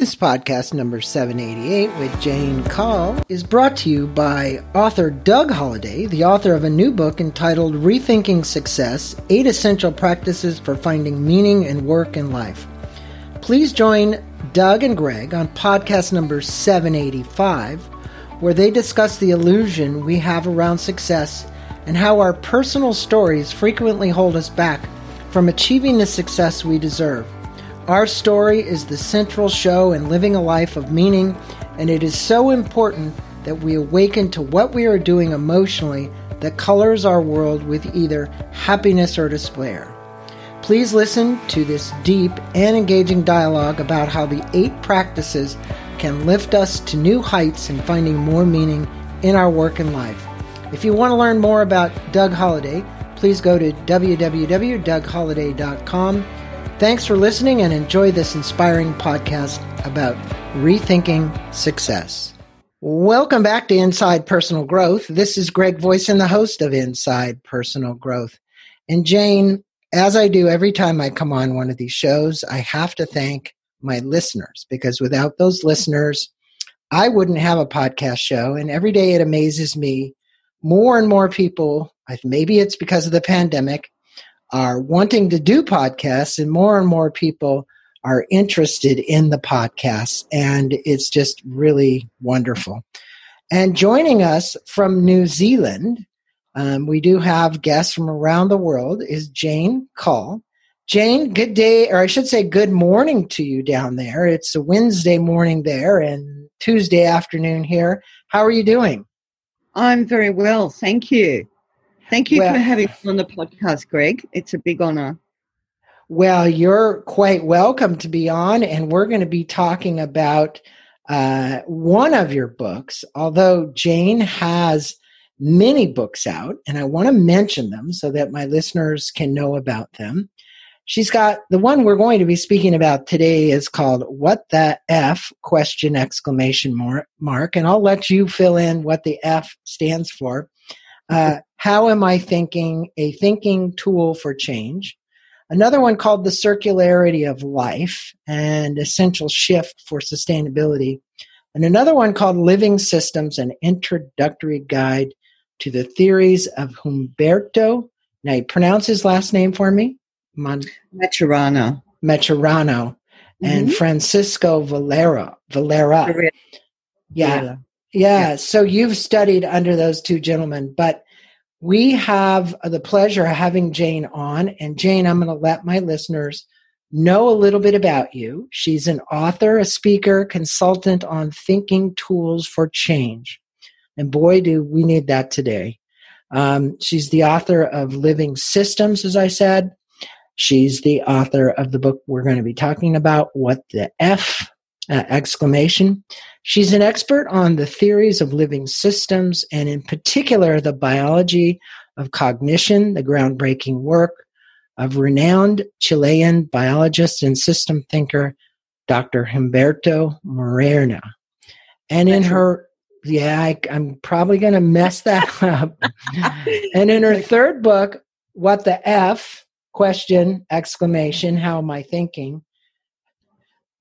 This podcast, number 788, with Jane Cull, is brought to you by author Doug Holladay, the author of a new book entitled Rethinking Success Eight Essential Practices for Finding Meaning in Work and Life. Please join Doug and Greg on podcast number 785, where they discuss the illusion we have around success and how our personal stories frequently hold us back from achieving the success we deserve. Our story is the central show in living a life of meaning, and it is so important that we awaken to what we are doing emotionally that colors our world with either happiness or despair. Please listen to this deep and engaging dialogue about how the eight practices can lift us to new heights in finding more meaning in our work and life. If you want to learn more about Doug Holladay, please go to www.dougholladay.com Thanks for listening and enjoy this inspiring podcast about rethinking success. Welcome back to Inside Personal Growth. This is Greg Voisin, the host of Inside Personal Growth. And Jane, as I do every time I come on one of these shows, I have to thank my listeners because without those listeners, I wouldn't have a podcast show. And every day it amazes me more and more people, maybe it's because of the pandemic, are wanting to do podcasts, and more and more people are interested in the podcasts. And it's just really wonderful. And joining us from New Zealand, um, we do have guests from around the world, is Jane Cull. Jane, good day, or I should say good morning to you down there. It's a Wednesday morning there and Tuesday afternoon here. How are you doing? I'm very well, thank you. Thank you well, for having me on the podcast, Greg. It's a big honor. Well, you're quite welcome to be on, and we're going to be talking about uh, one of your books. Although Jane has many books out, and I want to mention them so that my listeners can know about them. She's got the one we're going to be speaking about today is called What the F question exclamation mark and I'll let you fill in what the F stands for. Uh, how am I thinking? A thinking tool for change. Another one called The Circularity of Life and Essential Shift for Sustainability. And another one called Living Systems An Introductory Guide to the Theories of Humberto. Now, you pronounce his last name for me? Mon- Maturana. Maturano. Mm-hmm. And Francisco Varela. Varela. Yeah. yeah. Yeah. So you've studied under those two gentlemen, but we have the pleasure of having Jane on. And Jane, I'm going to let my listeners know a little bit about you. She's an author, a speaker, consultant on thinking tools for change. And boy, do we need that today. Um, she's the author of Living Systems, as I said. She's the author of the book we're going to be talking about, What the F uh, exclamation. She's an expert on the theories of living systems and, in particular, the biology of cognition, the groundbreaking work of renowned Chilean biologist and system thinker Dr. Humberto Moreno. And in her, yeah, I, I'm probably going to mess that up. and in her third book, What the F? Question, exclamation, how am I thinking?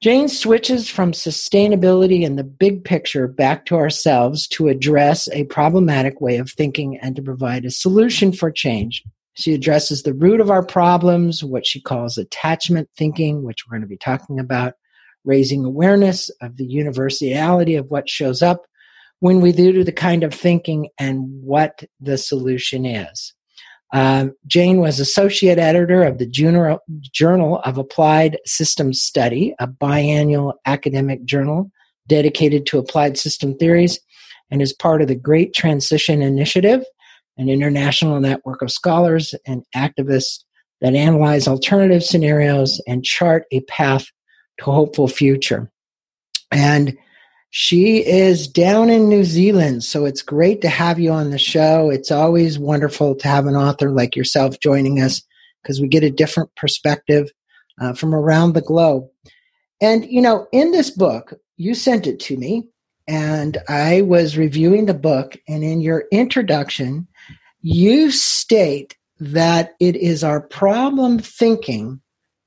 Jane switches from sustainability and the big picture back to ourselves to address a problematic way of thinking and to provide a solution for change. She addresses the root of our problems, what she calls attachment thinking, which we're going to be talking about, raising awareness of the universality of what shows up when we do the kind of thinking and what the solution is. Um, Jane was associate editor of the Journal of Applied Systems Study, a biannual academic journal dedicated to applied system theories, and is part of the Great Transition Initiative, an international network of scholars and activists that analyze alternative scenarios and chart a path to a hopeful future. And she is down in New Zealand, so it's great to have you on the show. It's always wonderful to have an author like yourself joining us because we get a different perspective uh, from around the globe. And, you know, in this book, you sent it to me, and I was reviewing the book, and in your introduction, you state that it is our problem thinking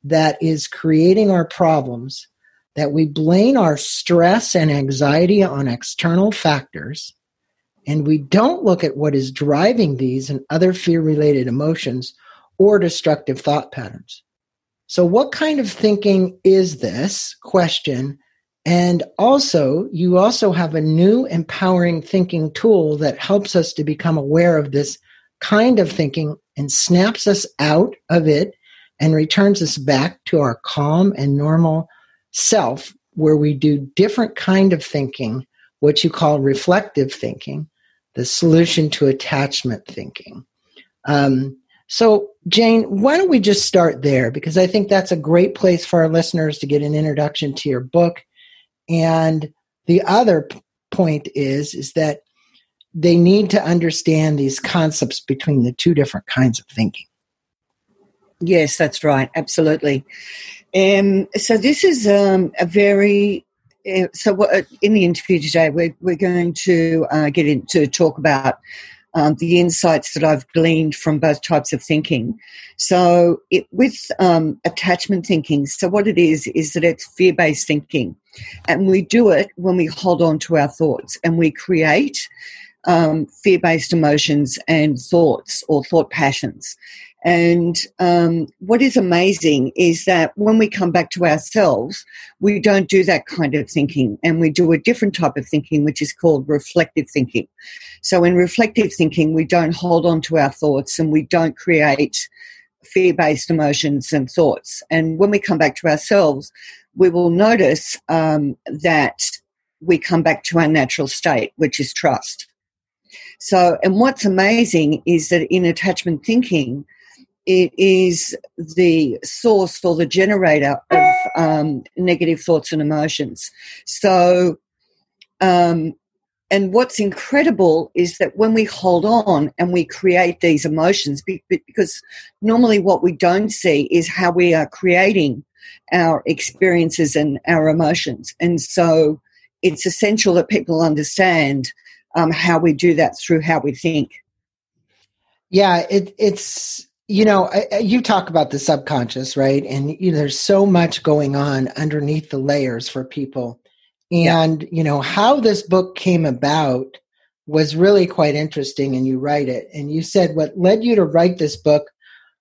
that is creating our problems that we blame our stress and anxiety on external factors and we don't look at what is driving these and other fear related emotions or destructive thought patterns. So, what kind of thinking is this question? And also, you also have a new empowering thinking tool that helps us to become aware of this kind of thinking and snaps us out of it and returns us back to our calm and normal self where we do different kind of thinking what you call reflective thinking the solution to attachment thinking. Um, so jane why don't we just start there? Because i think that's a great place for our listeners to get an introduction to your book. And the other point is is that they need to understand these concepts between the two different kinds of thinking. Yes that's right. Absolutely um, so this is um, a very uh, so what, in the interview today we're, we're going to uh, get into talk about um, the insights that I've gleaned from both types of thinking. So, it, with um, attachment thinking, so what it is is that it's fear based thinking, and we do it when we hold on to our thoughts and we create um, fear based emotions and thoughts or thought passions. And um, what is amazing is that when we come back to ourselves, we don't do that kind of thinking and we do a different type of thinking, which is called reflective thinking. So, in reflective thinking, we don't hold on to our thoughts and we don't create fear based emotions and thoughts. And when we come back to ourselves, we will notice um, that we come back to our natural state, which is trust. So, and what's amazing is that in attachment thinking, it is the source or the generator of um, negative thoughts and emotions. So, um, and what's incredible is that when we hold on and we create these emotions, because normally what we don't see is how we are creating our experiences and our emotions. And so it's essential that people understand um, how we do that through how we think. Yeah, it, it's you know I, you talk about the subconscious right? And you know, there's so much going on underneath the layers for people. And yeah. you know how this book came about was really quite interesting and you write it. And you said what led you to write this book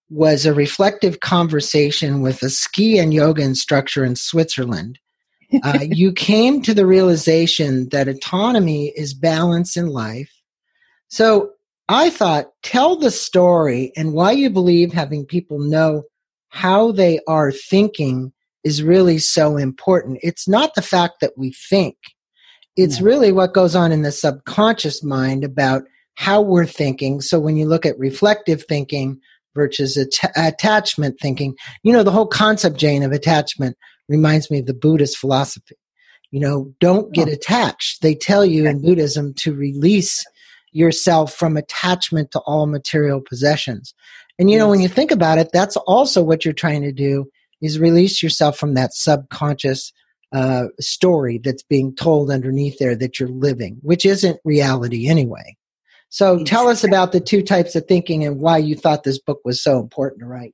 was a reflective conversation with a ski and yoga instructor in switzerland. Uh, you came to the realization that autonomy is balance in life. So I thought, tell the story and why you believe having people know how they are thinking is really so important. It's not the fact that we think, it's really what goes on in the subconscious mind about how we're thinking. So when you look at reflective thinking versus att- attachment thinking, you know, the whole concept, Jane, of attachment reminds me of the Buddhist philosophy. You know, don't get oh. attached. They tell you in Buddhism to release yourself from attachment to all material possessions. And you know, when you think about it, that's also what you're trying to do is release yourself from that subconscious uh, story that's being told underneath there that you're living, which isn't reality anyway. So exactly. tell us about the two types of thinking and why you thought this book was so important to write.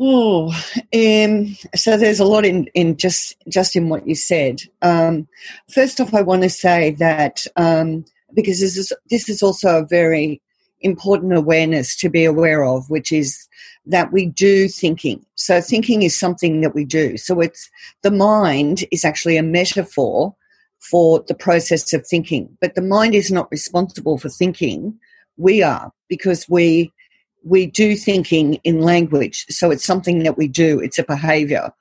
Oh, um, so there's a lot in, in just just in what you said. Um, first off, I want to say that um, because this is this is also a very important awareness to be aware of, which is that we do thinking. So thinking is something that we do. So it's the mind is actually a metaphor for the process of thinking, but the mind is not responsible for thinking. We are because we we do thinking in language. So it's something that we do. It's a behavior.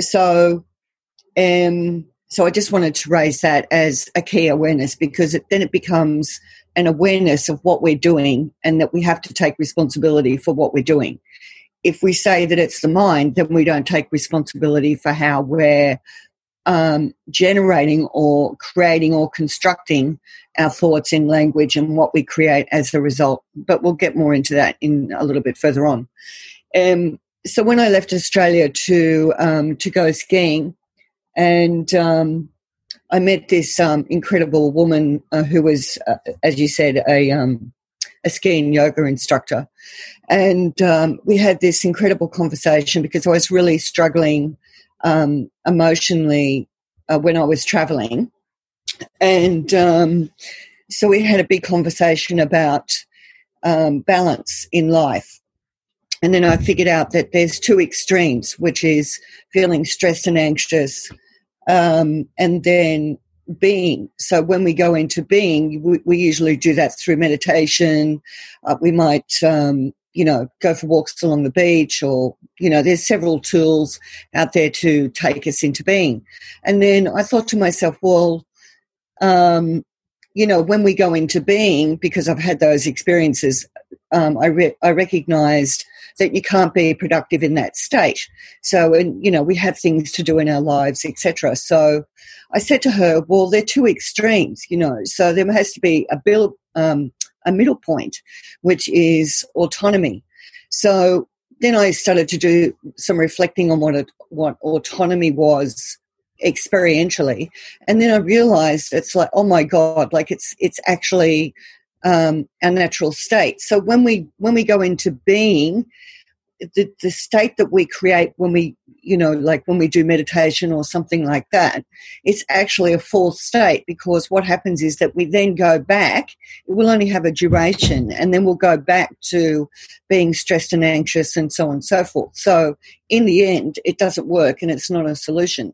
So um so I just wanted to raise that as a key awareness because it, then it becomes an awareness of what we're doing and that we have to take responsibility for what we're doing. If we say that it's the mind, then we don't take responsibility for how we're um, generating or creating or constructing our thoughts in language and what we create as a result. But we'll get more into that in a little bit further on. Um, so when I left Australia to um, to go skiing, and um, I met this um, incredible woman uh, who was, uh, as you said, a um, a skiing yoga instructor, and um, we had this incredible conversation because I was really struggling um, emotionally uh, when I was traveling. And um, so we had a big conversation about balance in life. And then I figured out that there's two extremes, which is feeling stressed and anxious, um, and then being. So when we go into being, we, we usually do that through meditation. Uh, we might, um, you know, go for walks along the beach, or you know, there's several tools out there to take us into being. And then I thought to myself, well, um, you know, when we go into being, because I've had those experiences, um, I, re- I recognized that you can't be productive in that state. So, and you know, we have things to do in our lives, etc. So, I said to her, "Well, they're two extremes, you know. So there has to be a bill, um, a middle point, which is autonomy." So then I started to do some reflecting on what it, what autonomy was experientially and then i realized it's like oh my god like it's it's actually um our natural state. So when we when we go into being the, the state that we create when we you know like when we do meditation or something like that it's actually a false state because what happens is that we then go back it will only have a duration and then we'll go back to being stressed and anxious and so on and so forth. So in the end it doesn't work and it's not a solution.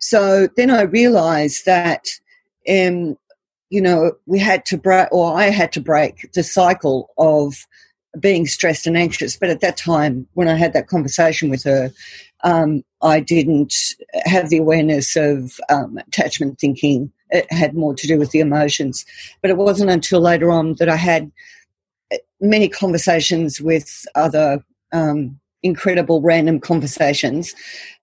So then I realized that, um, you know, we had to break, or I had to break the cycle of being stressed and anxious. But at that time, when I had that conversation with her, um, I didn't have the awareness of um, attachment thinking. It had more to do with the emotions. But it wasn't until later on that I had uh, many conversations with other um, incredible random conversations.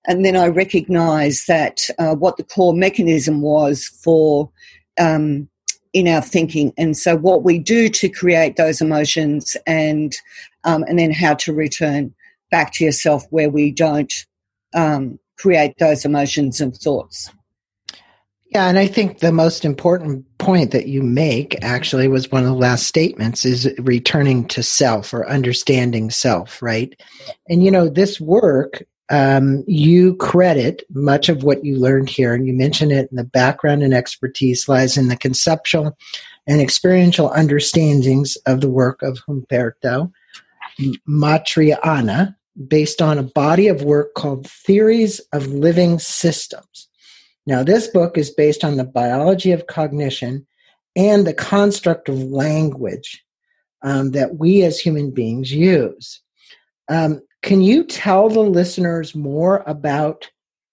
And then I recognized that uh, what the core mechanism was for um, in our thinking. And so what we do to create those emotions and um, and then how to return back to yourself where we don't um, create those emotions and thoughts. Yeah, and I think the most important point that you make actually was one of the last statements is returning to self or understanding self, right? And you know, this work, um, you credit much of what you learned here, and you mention it in the background and expertise lies in the conceptual and experiential understandings of the work of Humberto Maturana, based on a body of work called Theories of Living Systems now, this book is based on the biology of cognition and the construct of language um, that we as human beings use. Um, can you tell the listeners more about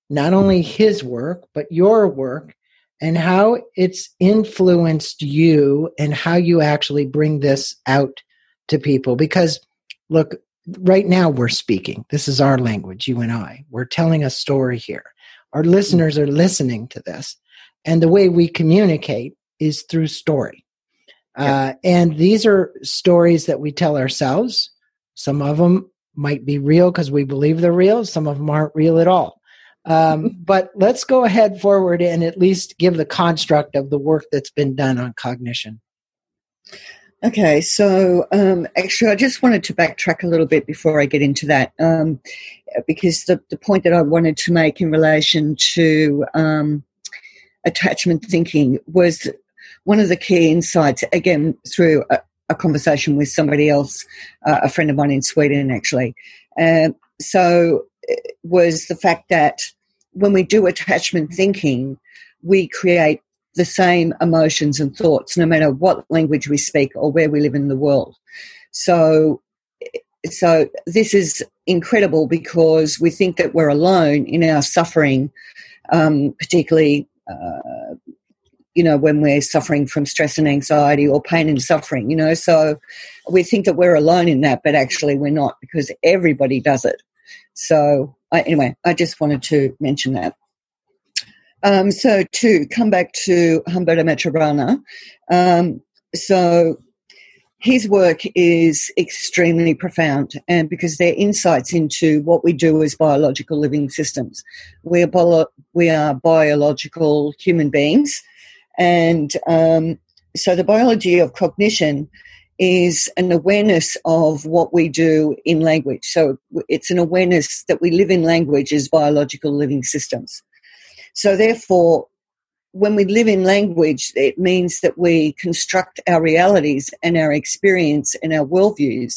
not only his work, but your work and how it's influenced you and how you actually bring this out to people? Because, look, right now we're speaking. This is our language, you and I. We're telling a story here. Our listeners are listening to this. And the way we communicate is through story. Uh, and these are stories that we tell ourselves. Some of them might be real because we believe they're real, some of them aren't real at all. Um, but let's go ahead forward and at least give the construct of the work that's been done on cognition. Okay, so um, actually, I just wanted to backtrack a little bit before I get into that, um, because the, the point that I wanted to make in relation to um, attachment thinking was one of the key insights, again, through a, a conversation with somebody else, uh, a friend of mine in Sweden, actually. Uh, so, was the fact that when we do attachment thinking, we create the same emotions and thoughts, no matter what language we speak or where we live in the world. So, so this is incredible because we think that we're alone in our suffering, um, particularly, uh, you know, when we're suffering from stress and anxiety or pain and suffering, you know. So we think that we're alone in that, but actually we're not because everybody does it. So I, anyway, I just wanted to mention that. Um, so to come back to Humberto Maturana, um, so his work is extremely profound and because they're insights into what we do as biological living systems. We are, bio- we are biological human beings and um, so the biology of cognition is an awareness of what we do in language. So it's an awareness that we live in language as biological living systems. So therefore, when we live in language, it means that we construct our realities and our experience and our worldviews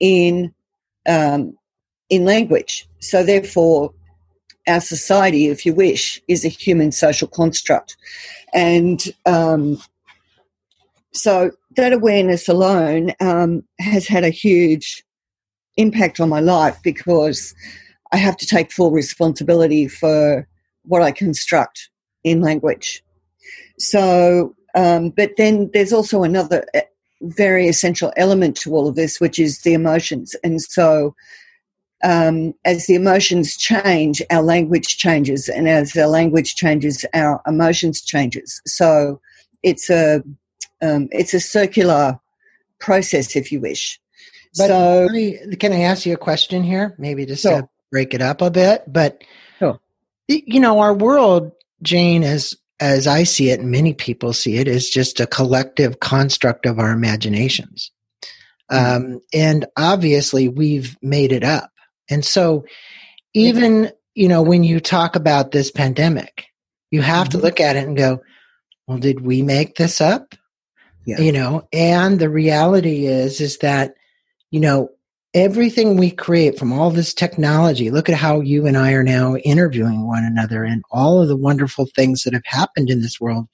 in um, in language. So therefore, our society, if you wish, is a human social construct, and um, so that awareness alone um, has had a huge impact on my life because I have to take full responsibility for what I construct in language. So, um, but then there's also another eh, very essential element to all of this, which is the emotions. And so, um, as the emotions change, our language changes, and as our language changes, our emotions changes. So, it's a um, it's a circular process, if you wish. But so, me, can I ask you a question here? Maybe just sure. to break it up a bit. But sure. you know, our world, Jane, as as I see it, and many people see it, is just a collective construct of our imaginations. Mm-hmm. Um, and obviously, we've made it up. And so, even you know, when you talk about this pandemic, you have mm-hmm. to look at it and go, "Well, did we make this up?" Yeah. You know, and the reality is is that you know everything we create from all this technology look at how you and i are now interviewing one another and all of the wonderful things that have happened in this world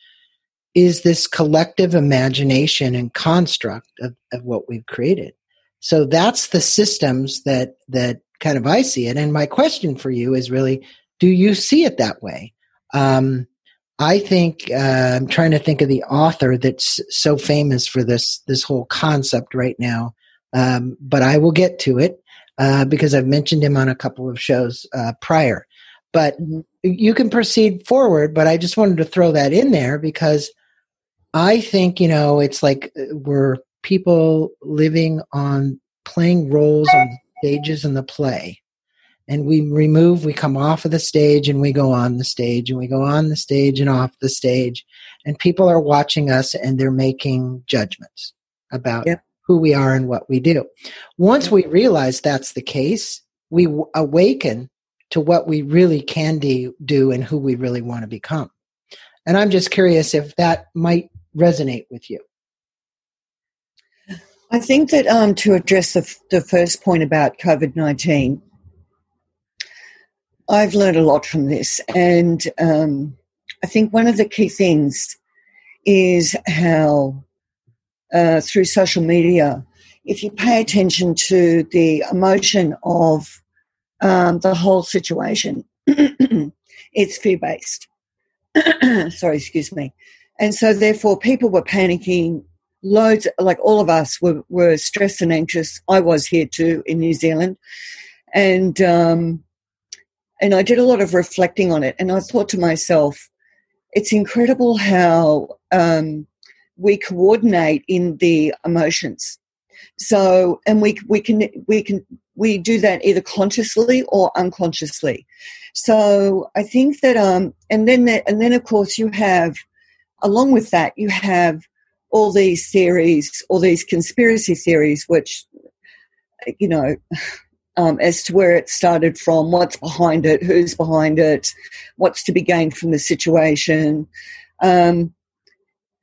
is this collective imagination and construct of, of what we've created so that's the systems that that kind of i see it and my question for you is really do you see it that way um, I think uh, I'm trying to think of the author that's so famous for this this whole concept right now, um, but I will get to it uh, because I've mentioned him on a couple of shows uh, prior. But mm-hmm. you can proceed forward. But I just wanted to throw that in there because I think you know it's like uh, we're people living on playing roles on stages in the play. And we remove we come off of the stage and we go on the stage and we go on the stage and off the stage. And people are watching us and they're making judgments about yep. who we are and what we do. Once we realize that's the case we w- awaken to what we really can do, do and who we really want to become. And i'm just curious if that might resonate with you I think that um, to address the, the first point about COVID 19, I've learned a lot from this, and um, I think one of the key things is how uh, through social media, if you pay attention to the emotion of um, the whole situation, it's fear based. Sorry, excuse me. And so, therefore, people were panicking. Loads, like all of us, were, were stressed and anxious. I was here too in New Zealand. And um, and I did a lot of reflecting on it. And I thought to myself, it's incredible how um, we coordinate in the emotions. So, and we we can we can we do that either consciously or unconsciously. So, I think that um, and then the, and then of course you have, along with that, you have all these theories, all these conspiracy theories, which you know um, as to where it started from, what's behind it, who's behind it, what's to be gained from the situation. Um,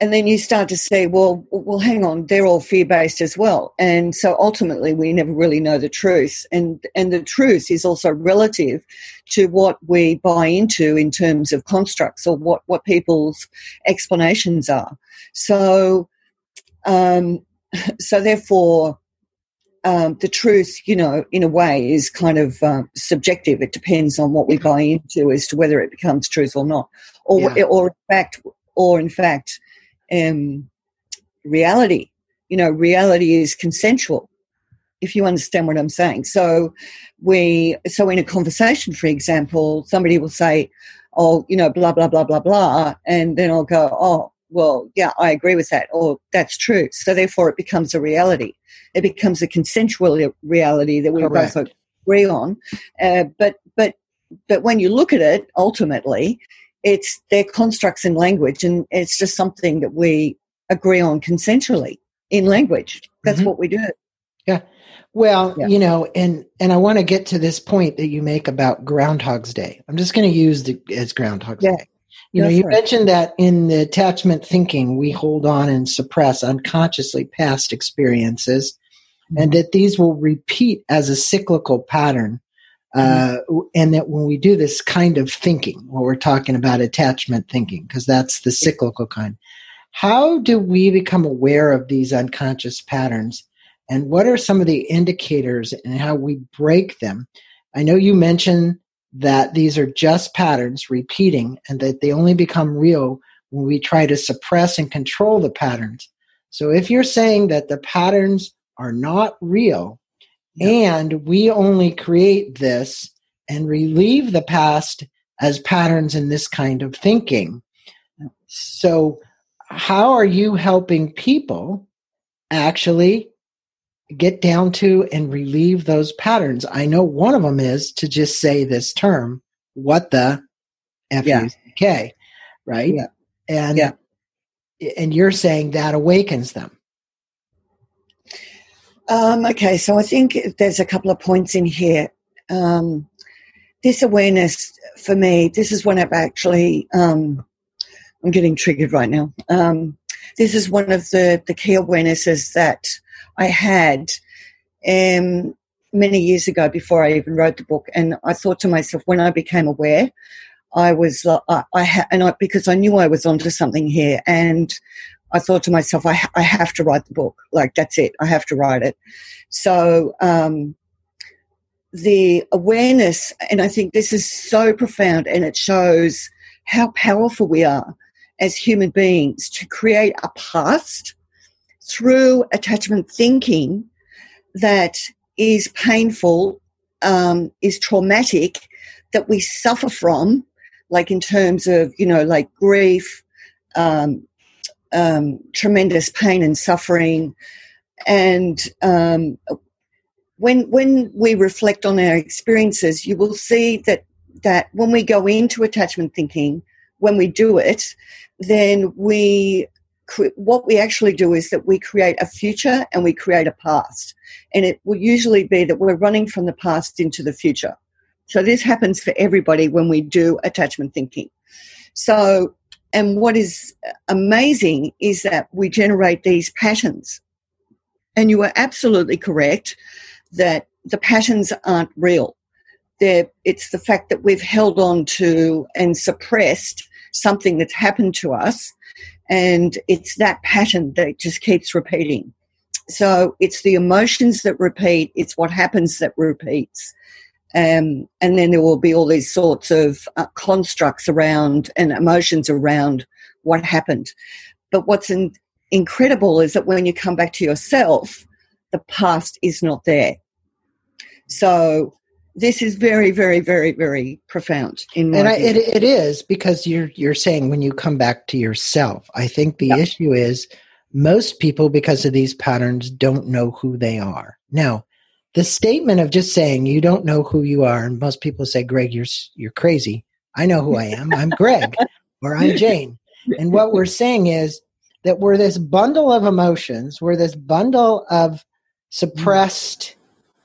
and then you start to say, well, well, hang on, they're all fear based as well, and so ultimately we never really know the truth, and and the truth is also relative to what we buy into in terms of constructs or what what people's explanations are. So, um, so therefore, um, the truth, you know, in a way, is kind of um, subjective. It depends on what we buy into as to whether it becomes truth or not, or yeah. or in fact, or in fact, um, reality. You know, reality is consensual. If you understand what I'm saying, so we, so in a conversation, for example, somebody will say, "Oh, you know, blah blah blah blah blah," and then I'll go, "Oh, well, yeah, I agree with that, or that's true. So therefore, it becomes a reality. It becomes a consensual reality that we Correct. both agree on. Uh, but but but when you look at it, ultimately, it's their constructs in language, and it's just something that we agree on consensually in language. That's mm-hmm. what we do. Yeah. Well, yeah. you know, and and I want to get to this point that you make about Groundhog's Day. I'm just going to use the as Groundhog's yeah. Day. You know, you mentioned that in the attachment thinking, we hold on and suppress unconsciously past experiences, mm-hmm. and that these will repeat as a cyclical pattern. Uh, mm-hmm. and that when we do this kind of thinking, what we're talking about attachment thinking, because that's the cyclical kind, how do we become aware of these unconscious patterns? And what are some of the indicators and how we break them? I know you mentioned that these are just patterns repeating and that they only become real when we try to suppress and control the patterns. So if you're saying that the patterns are not real and we only create this and relieve the past as patterns in this kind of thinking. So how are you helping people actually get down to and relieve those patterns. I know one of them is to just say this term, what the F U K, right? Yeah. And yeah. and you're saying that awakens them. Um, okay, so I think there's a couple of points in here. Um, this awareness for me, this is when I've actually um, I'm getting triggered right now. Um, this is one of the, the key awarenesses that I had um, many years ago before I even wrote the book. And I thought to myself, when I became aware, I was, uh, I, ha- and I, because I knew I was onto something here. And I thought to myself, I, I have to write the book. Like, that's it. I have to write it. So, um, the awareness, and I think this is so profound and it shows how powerful we are as human beings to create a past through attachment thinking that is painful, um, is traumatic, that we suffer from, like in terms of, you know, like grief, um, um, tremendous pain and suffering. And um, when, when we reflect on our experiences, you will see that, that when we go into attachment thinking, when we do it, then we what we actually do is that we create a future and we create a past. And it will usually be that we're running from the past into the future. So this happens for everybody when we do attachment thinking. So, and what is amazing is that we generate these patterns. And you are absolutely correct that the patterns aren't real. They're, it's the fact that we've held on to and suppressed something that's happened to us and it's that pattern that just keeps repeating. So it's the emotions that repeat, it's what happens that repeats. Um, and then there will be all these sorts of uh, constructs around and emotions around what happened. But what's in, incredible is that when you come back to yourself, the past is not there. So this is very, very, very, very profound. In and I, it, it is because you're you're saying when you come back to yourself. I think the issue is most people, because of these patterns, don't know who they are. Now, the statement of just saying you don't know who you are, and most people say, "Greg, you're you're crazy." I know who I am. I'm Greg, or I'm Jane. And what we're saying is that we're this bundle of emotions, we're this bundle of suppressed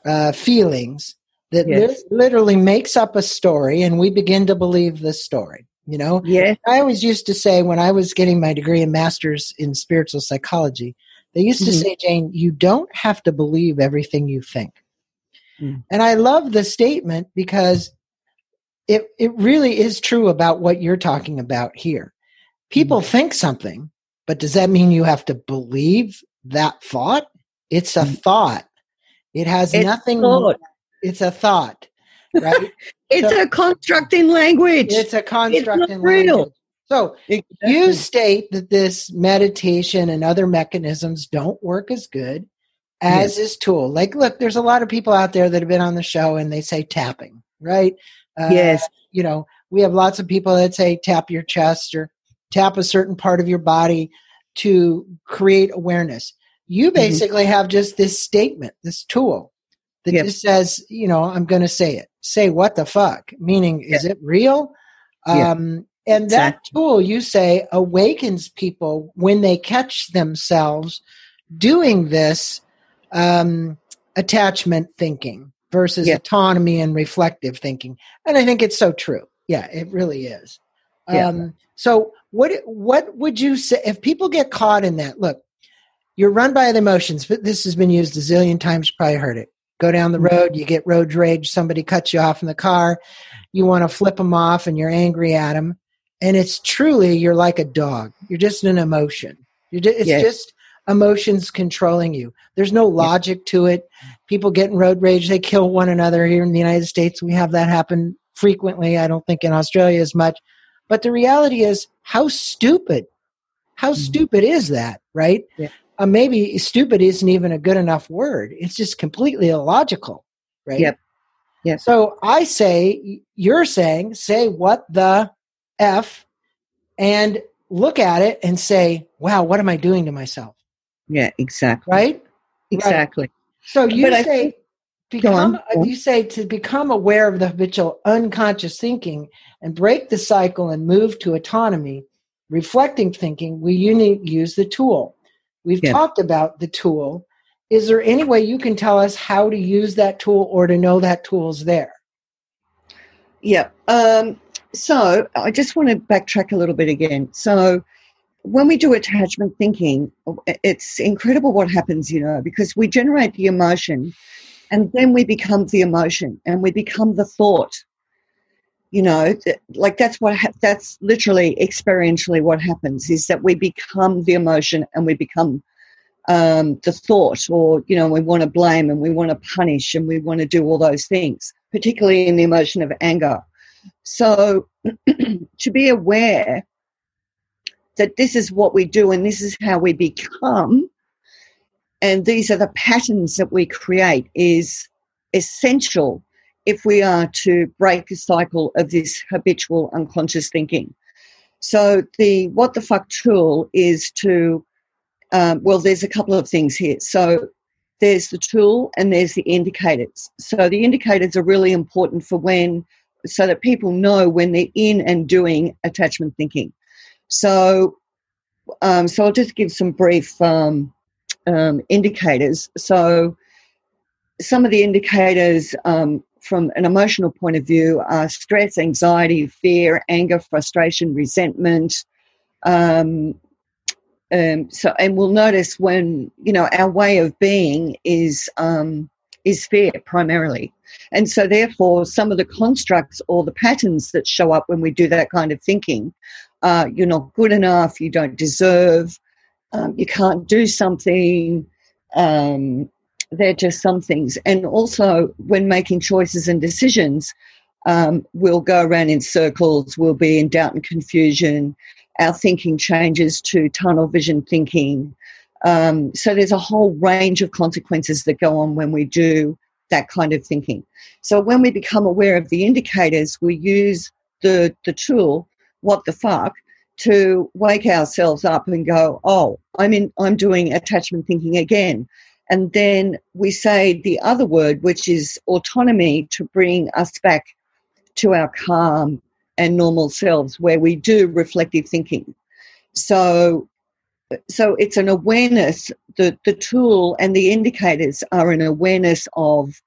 uh, feelings that yes. li- literally makes up a story and we begin to believe the story you know yeah i always used to say when i was getting my degree in masters in spiritual psychology they used to mm-hmm. say jane you don't have to believe everything you think mm. and i love the statement because it it really is true about what you're talking about here people mm. think something but does that mean you have to believe that thought it's a mm. thought it has it's nothing thought it's a thought, right? it's so, a construct in language. It's a construct it's in real. language. So exactly. you state that this meditation and other mechanisms don't work as good as yes. this tool. Like, look, there's a lot of people out there that have been on the show and they say tapping, right? Uh, yes. You know, we have lots of people that say tap your chest or tap a certain part of your body to create awareness. You mm-hmm. basically mm-hmm. have just this statement, this tool that yep. just says, you know, I'm going to say it. Say what the fuck, meaning, yep. is it real? Um, and that tool, you say, awakens people when they catch themselves doing this um, attachment thinking versus yeah. autonomy and reflective thinking. And I think it's so true. Yeah, it really is. Yeah. Um, so what what would you say if people get caught in that? Look, you're run by the emotions, but this has been used a zillion times. You probably heard it. Go down the mm-hmm. road, you get road rage, somebody cuts you off in the car, you want to flip them off and you're angry at them. And it's truly, you're like a dog. You're just an emotion. You're just, it's yes. just emotions controlling you. There's no logic to it. People get in road rage, they kill one another here in the United States. We have that happen frequently. I don't think in Australia as much. But the reality is, how stupid, how mm-hmm. stupid is that, right? Yeah. Uh, maybe stupid isn't even a good enough word. It's just completely illogical, right? Yep. Yeah. So I say, you're saying, say what the F and look at it and say, wow, what am I doing to myself? Yeah, exactly. Right? Exactly. Right. So you but say become you say to become aware of the habitual unconscious thinking and break the cycle and move to autonomy, reflecting thinking, we use the tool. We've yeah. talked about the tool. Is there any way you can tell us how to use that tool or to know that tool's there? Yeah. Um, so I just want to backtrack a little bit again. So when we do attachment thinking, it's incredible what happens, you know, because we generate the emotion and then we become the emotion and we become the thought. You know, like that's what, ha- that's literally experientially what happens is that we become the emotion and we become um, the thought, or, you know, we want to blame and we want to punish and we want to do all those things, particularly in the emotion of anger. So to be aware that this is what we do and this is how we become and these are the patterns that we create is essential if we are to break a cycle of this habitual unconscious thinking so the what the fuck tool is to um, well there's a couple of things here so there's the tool and there's the indicators so the indicators are really important for when so that people know when they're in and doing attachment thinking so, um, so I'll just give some brief um, um, indicators. So, some of the indicators um, from an emotional point of view are stress, anxiety, fear, anger, frustration, resentment. Um, um, so, and we'll notice when you know our way of being is is fear primarily. And so, therefore, some of the constructs or the patterns that show up when we do that kind of thinking uh, you're not good enough, you don't deserve, um, you can't do something. Um, they're just some things. And also, when making choices and decisions, um, we'll go around in circles, we'll be in doubt and confusion. Our thinking changes to tunnel vision thinking. Um, so there's a whole range of consequences that go on when we do that kind of thinking. So when we become aware of the indicators, we use the, the tool what the fuck to wake ourselves up and go, oh, I'm in, I'm doing attachment thinking again. And then we say the other word, which is autonomy, to bring us back to our calm and normal selves where we do reflective thinking. So, so it's an awareness, the, the tool and the indicators are an awareness of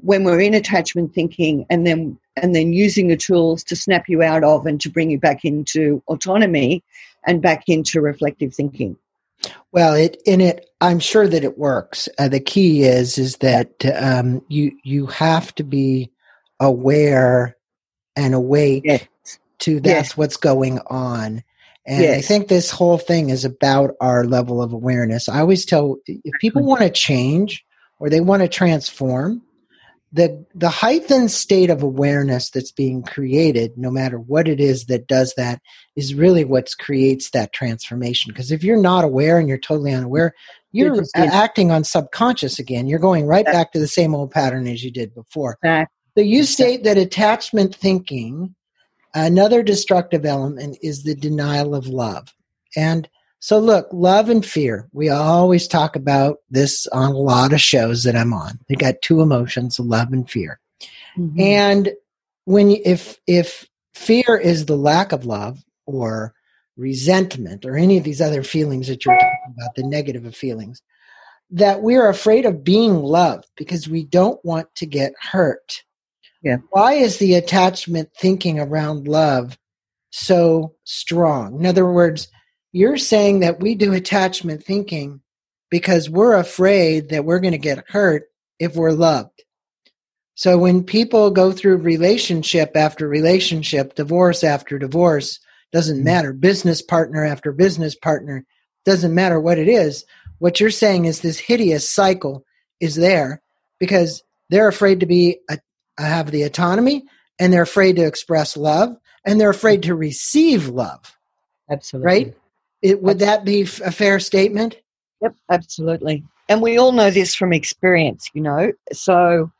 when we're in attachment thinking and then and then using the tools to snap you out of and to bring you back into autonomy and back into reflective thinking well it in it i'm sure that it works uh, the key is is that um, you you have to be aware and awake yes. to that's yes. what's going on and yes. I think this whole thing is about our level of awareness. I always tell if people mm-hmm. want to change or they want to transform, the the heightened state of awareness that's being created no matter what it is that does that is really what creates that transformation because if you're not aware and you're totally unaware you're, you're acting on subconscious again you're going right back to the same old pattern as you did before exactly. So you state that attachment thinking another destructive element is the denial of love and so, look, love and fear. We always talk about this on a lot of shows that I'm on. They got two emotions, love and fear. Mm-hmm. And when you, if if fear is the lack of love or resentment or any of these other feelings that you're talking about, the negative of feelings, that we're afraid of being loved because we don't want to get hurt. Yeah. Why is the attachment thinking around love so strong? In other words, you're saying that we do attachment thinking because we're afraid that we're going to get hurt if we're loved. So when people go through relationship after relationship, divorce after divorce, doesn't mm-hmm. matter, business partner after business partner, doesn't matter what it is. What you're saying is this hideous cycle is there because they're afraid to be a, have the autonomy and they're afraid to express love and they're afraid to receive love. Absolutely. Right? It, would that be a fair statement? Yep, absolutely. And we all know this from experience, you know. So,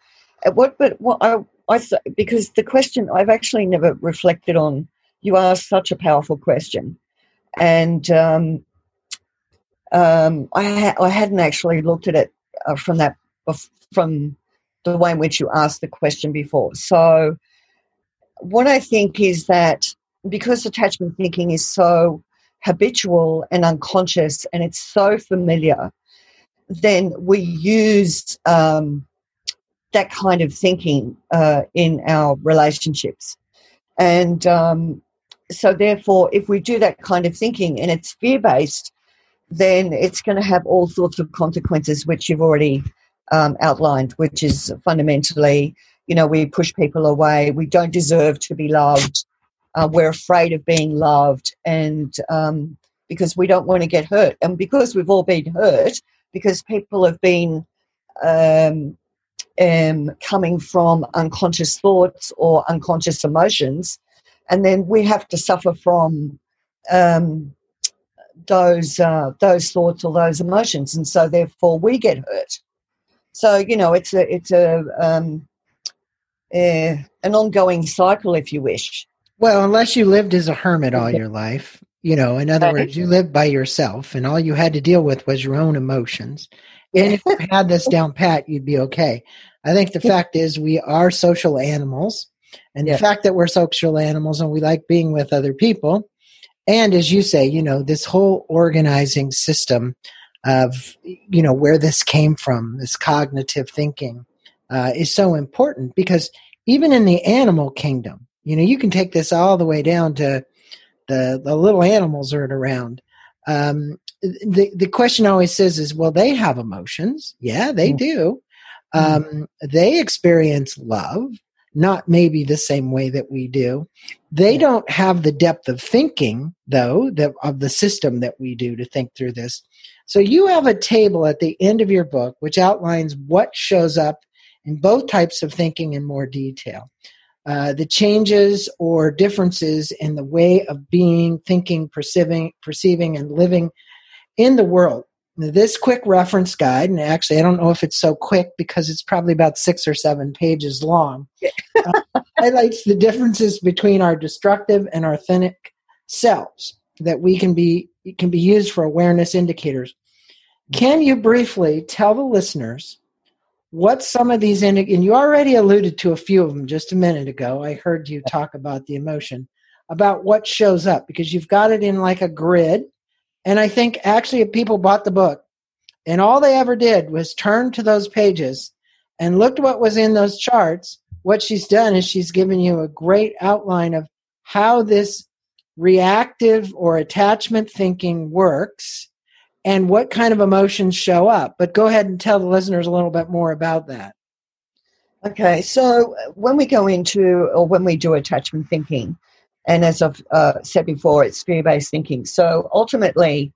what? But what I, I th- because the question I've actually never reflected on. You asked such a powerful question, and um, um, I ha- I hadn't actually looked at it uh, from that from the way in which you asked the question before. So, what I think is that because attachment thinking is so habitual and unconscious and it's so familiar, then we use um, that kind of thinking uh, in our relationships. And um, so, therefore, if we do that kind of thinking and it's fear based, then it's going to have all sorts of consequences, which you've already um, outlined, which is fundamentally, you know, we push people away, we don't deserve to be loved, uh, we're afraid of being loved, and um, because we don't want to get hurt. And because we've all been hurt, because people have been um, um, coming from unconscious thoughts or unconscious emotions, and then we have to suffer from um, those uh, those thoughts or those emotions, and so therefore we get hurt. So you know, it's a it's a um, an ongoing cycle, if you wish. Well, unless you lived as a hermit all your life, you know, in other words, you lived by yourself and all you had to deal with was your own emotions. And if you had this down pat, you'd be okay. I think the fact is we are social animals. And yeah. the fact that we're social animals and we like being with other people. And as you say, you know, this whole organizing system of, you know, where this came from, this cognitive thinking, uh, is so important because even in the animal kingdom, you know, you can take this all the way down to the, the little animals that are around. Um, the, the question always says is, well, they have emotions. Yeah, they mm. do. Mm. Um, they experience love, not maybe the same way that we do. They don't have the depth of thinking, though, that, of the system that we do to think through this. So you have a table at the end of your book which outlines what shows up in both types of thinking in more detail. Uh, the changes or differences in the way of being, thinking, perceiving, perceiving, and living in the world. Now, this quick reference guide, and actually, I don't know if it's so quick because it's probably about six or seven pages long, uh, highlights the differences between our destructive and authentic selves that we can be can be used for awareness indicators. Can you briefly tell the listeners what some of these and you already alluded to a few of them just a minute ago. I heard you talk about the emotion about what shows up because you've got it in like a grid. And i think actually if people bought the book and all they ever did was turn to those pages and looked what was in those charts. What she's done is she's given you a great outline of how this reactive or attachment thinking works and what kind of emotions show up. But go ahead and tell the listeners a little bit more about that. Okay, so when we go into or when we do attachment thinking, and as I've uh, said before, it's fear based thinking. So ultimately,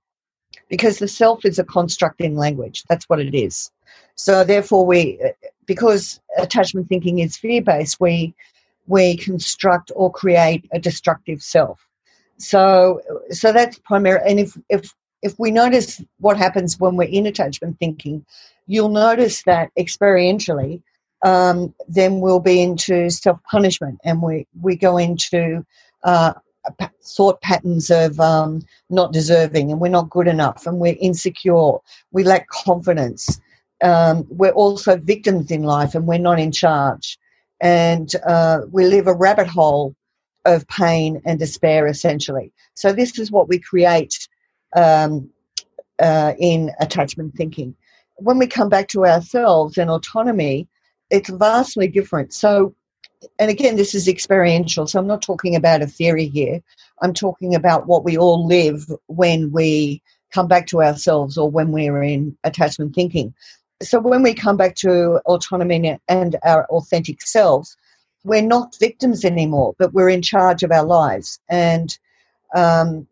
because the self is a construct in language, that's what it is. So therefore, we because attachment thinking is fear based, we we construct or create a destructive self. So so that's primary. And if if if we notice what happens when we're in attachment thinking, you'll notice that experientially, um, then we'll be into self punishment and we, we go into uh, thought patterns of um, not deserving and we're not good enough and we're insecure, we lack confidence. Um, we're also victims in life and we're not in charge. And uh, we live a rabbit hole of pain and despair essentially. So, this is what we create um, uh, in attachment thinking. when we come back to ourselves and autonomy, it's vastly different. So, and again, this is experiential. So I'm not talking about a theory here. I'm talking about what we all live when we come back to ourselves or when we're in attachment thinking. So when we come back to autonomy and our authentic selves, we're not victims anymore, but we're in charge of our lives. And um,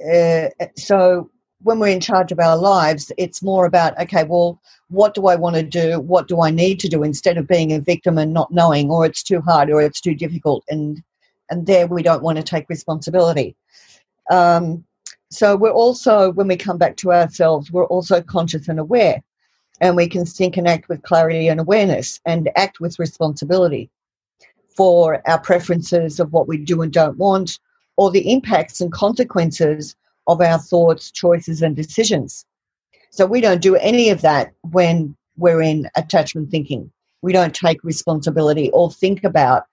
uh, so when we're in charge of our lives, it's more about, okay, well, what do I want to do? What do I need to do instead of being a victim and not knowing, or it's too hard or it's too difficult. And, and there we don't want to take responsibility. Um, so we're also, when we come back to ourselves, we're also conscious and aware. And we can think and act with clarity and awareness and act with responsibility for our preferences of what we do and don't want, or the impacts and consequences of our thoughts, choices, and decisions. So we don't do any of that when we're in attachment thinking. We don't take responsibility or think about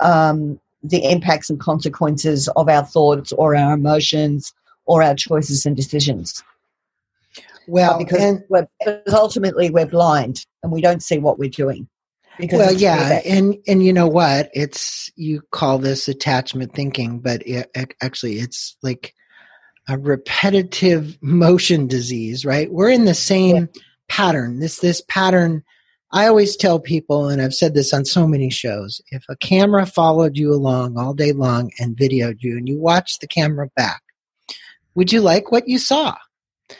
um, the impacts and consequences of our thoughts or our emotions or our choices and decisions. Well, because, we're, because ultimately we're blind and we don't see what we're doing. Well, yeah, and and you know what? It's you call this attachment thinking, but it, actually, it's like a repetitive motion disease, right? We're in the same yeah. pattern. This this pattern. I always tell people, and I've said this on so many shows: if a camera followed you along all day long and videoed you, and you watched the camera back, would you like what you saw?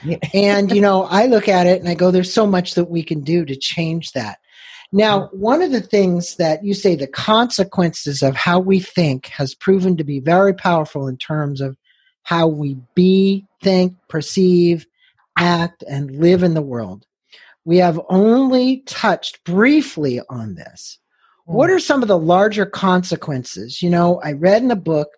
Yeah. and you know, I look at it and I go, "There's so much that we can do to change that." Now, mm. one of the things that you say the consequences of how we think has proven to be very powerful in terms of how we be, think, perceive, act, and live in the world. We have only touched briefly on this. What mm. are some of the larger consequences? You know, I read in a book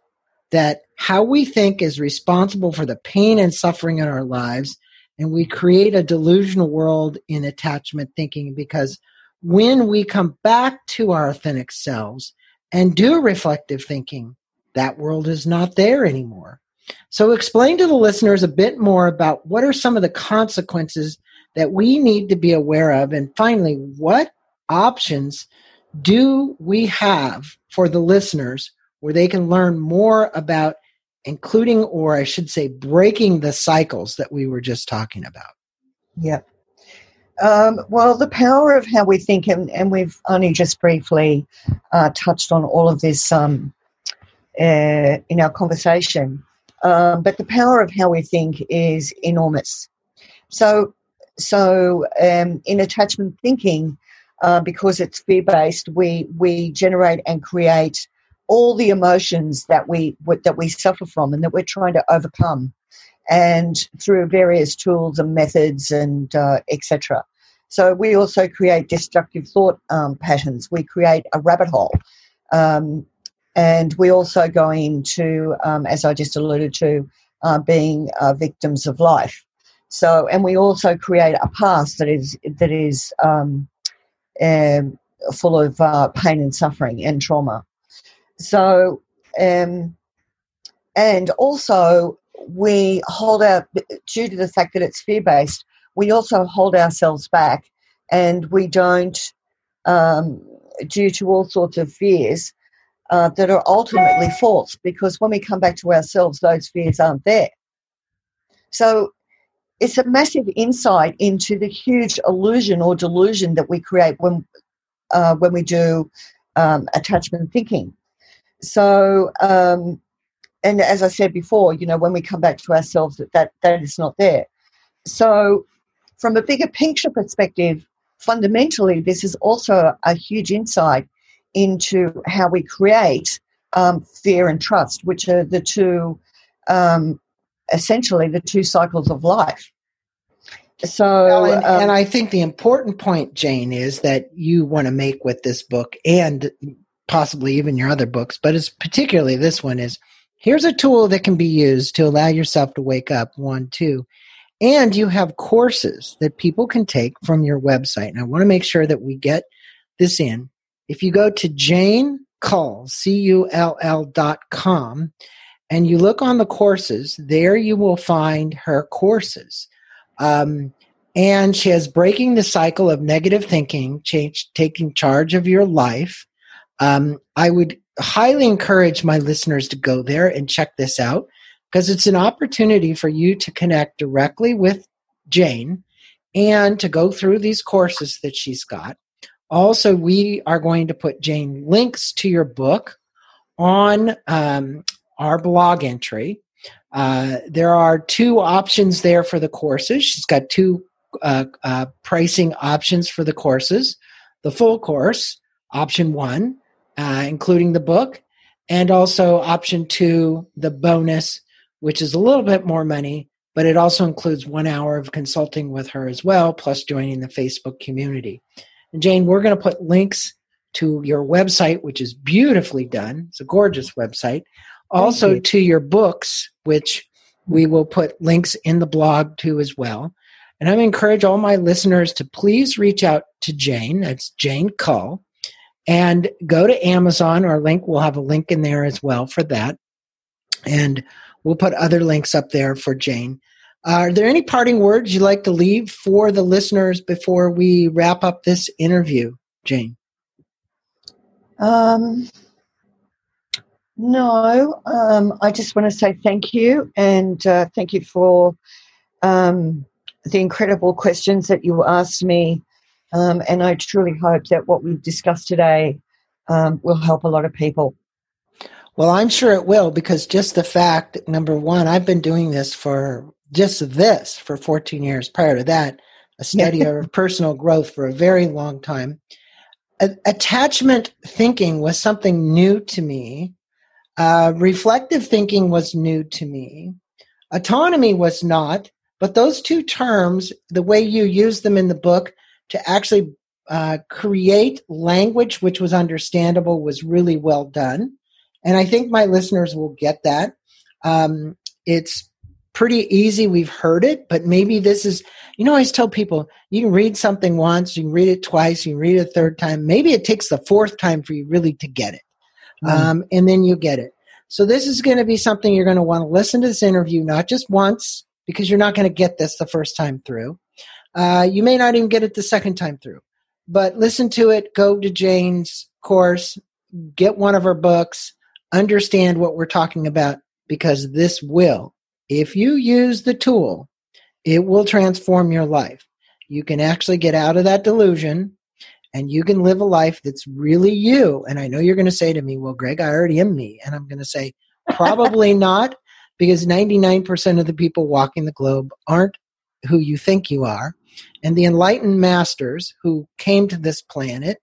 that how we think is responsible for the pain and suffering in our lives, and we create a delusional world in attachment thinking because when we come back to our authentic selves and do reflective thinking, that world is not there anymore. So, explain to the listeners a bit more about what are some of the consequences that we need to be aware of. And finally, what options do we have for the listeners where they can learn more about including, or I should say, breaking the cycles that we were just talking about? Yep. Um, well, the power of how we think, and, and we've only just briefly uh, touched on all of this um, uh, in our conversation. Um, but the power of how we think is enormous. So, so um, in attachment thinking, uh, because it's fear based, we we generate and create all the emotions that we that we suffer from and that we're trying to overcome, and through various tools and methods and uh, etc. So we also create destructive thought um, patterns. We create a rabbit hole. Um, and we also go into, um, as I just alluded to, uh, being uh, victims of life. So, and we also create a past that is that is um, um, full of uh, pain and suffering and trauma. So, um, and also we hold out due to the fact that it's fear based. We also hold ourselves back, and we don't, um, due to all sorts of fears, uh, that are ultimately false because when we come back to ourselves, those fears aren't there. So it's a massive insight into the huge illusion or delusion that we create when uh, when we do um, attachment thinking. So, um, and as I said before, you know, when we come back to ourselves, that that, that is not there. So, from a bigger picture perspective, fundamentally, this is also a huge insight into how we create um, fear and trust, which are the two, um, essentially, the two cycles of life. So, well, and, um, and I think the important point, Jane, is that you want to make with this book and possibly even your other books, but it's particularly this one is here's a tool that can be used to allow yourself to wake up. One, two. And you have courses that people can take from your website. And I want to make sure that we get this in. If you go to Jane Cull, C-U-L-L dot com, and you look on the courses, there you will find her courses. Um, And she has Breaking the Cycle of Negative Thinking, change, Taking Charge of Your Life. Um, I would highly encourage my listeners to go there and check this out because it's an opportunity for you to connect directly with Jane and to go through these courses that she's got. Also, we are going to put Jane links to your book on um, our blog entry. Uh, there are two options there for the courses. She's got two uh, uh, pricing options for the courses the full course, option one, uh, including the book, and also option two, the bonus, which is a little bit more money, but it also includes one hour of consulting with her as well, plus joining the Facebook community. And Jane, we're going to put links to your website, which is beautifully done. It's a gorgeous website. Also to your books, which we will put links in the blog to as well. And I encourage all my listeners to please reach out to Jane. That's Jane Cull. And go to Amazon. Our link, we'll have a link in there as well for that. And we'll put other links up there for Jane. are there any parting words you'd like to leave for the listeners before we wrap up this interview, Jane? Um, no, um, I just want to say thank you and uh, thank you for um, the incredible questions that you asked me. Um, and I truly hope that what we've discussed today um, will help a lot of people. Well, I'm sure it will because just the fact, number one, I've been doing this for just this for 14 years. Prior to that, a study of personal growth for a very long time. A- attachment thinking was something new to me. Uh, reflective thinking was new to me. Autonomy was not, but those two terms, the way you use them in the book to actually uh, create language which was understandable was really well done. And I think my listeners will get that. Um, it's pretty easy. We've heard it, but maybe this is, you know, I always tell people you can read something once, you can read it twice, you can read it a third time. Maybe it takes the fourth time for you really to get it. Mm. Um, and then you get it. So this is going to be something you're going to want to listen to this interview, not just once, because you're not going to get this the first time through. Uh, you may not even get it the second time through, but listen to it. Go to Jane's course, get one of her books, understand what we're talking about, because this will, if you use the tool, it will transform your life. You can actually get out of that delusion and you can live a life that's really you. And I know you're going to say to me, Well, Greg, I already am me. And I'm going to say, Probably not, because 99% of the people walking the globe aren't who you think you are. And the enlightened masters who came to this planet,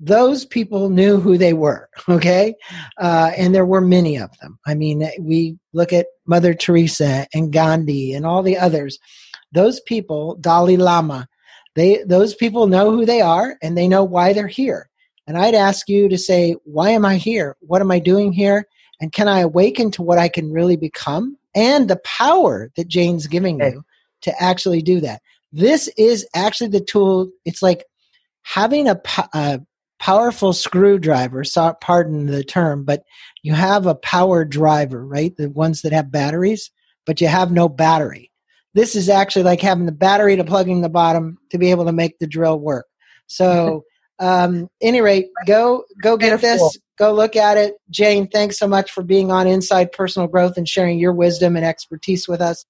those people knew who they were, okay? Uh, and there were many of them. I mean, we look at Mother Teresa and Gandhi and all the others. Those people, Dalai Lama, they, those people know who they are and they know why they're here. And I'd ask you to say, why am I here? What am I doing here? And can I awaken to what I can really become and the power that Jane's giving you to actually do that? This is actually the tool. It's like having a, a powerful screwdriver. So, pardon the term, but you have a power driver, right? The ones that have batteries, but you have no battery. This is actually like having the battery to plugging the bottom to be able to make the drill work. So, um, any rate, go go get this. Go look at it. Jane, thanks so much for being on Inside Personal Growth and sharing your wisdom and expertise with us.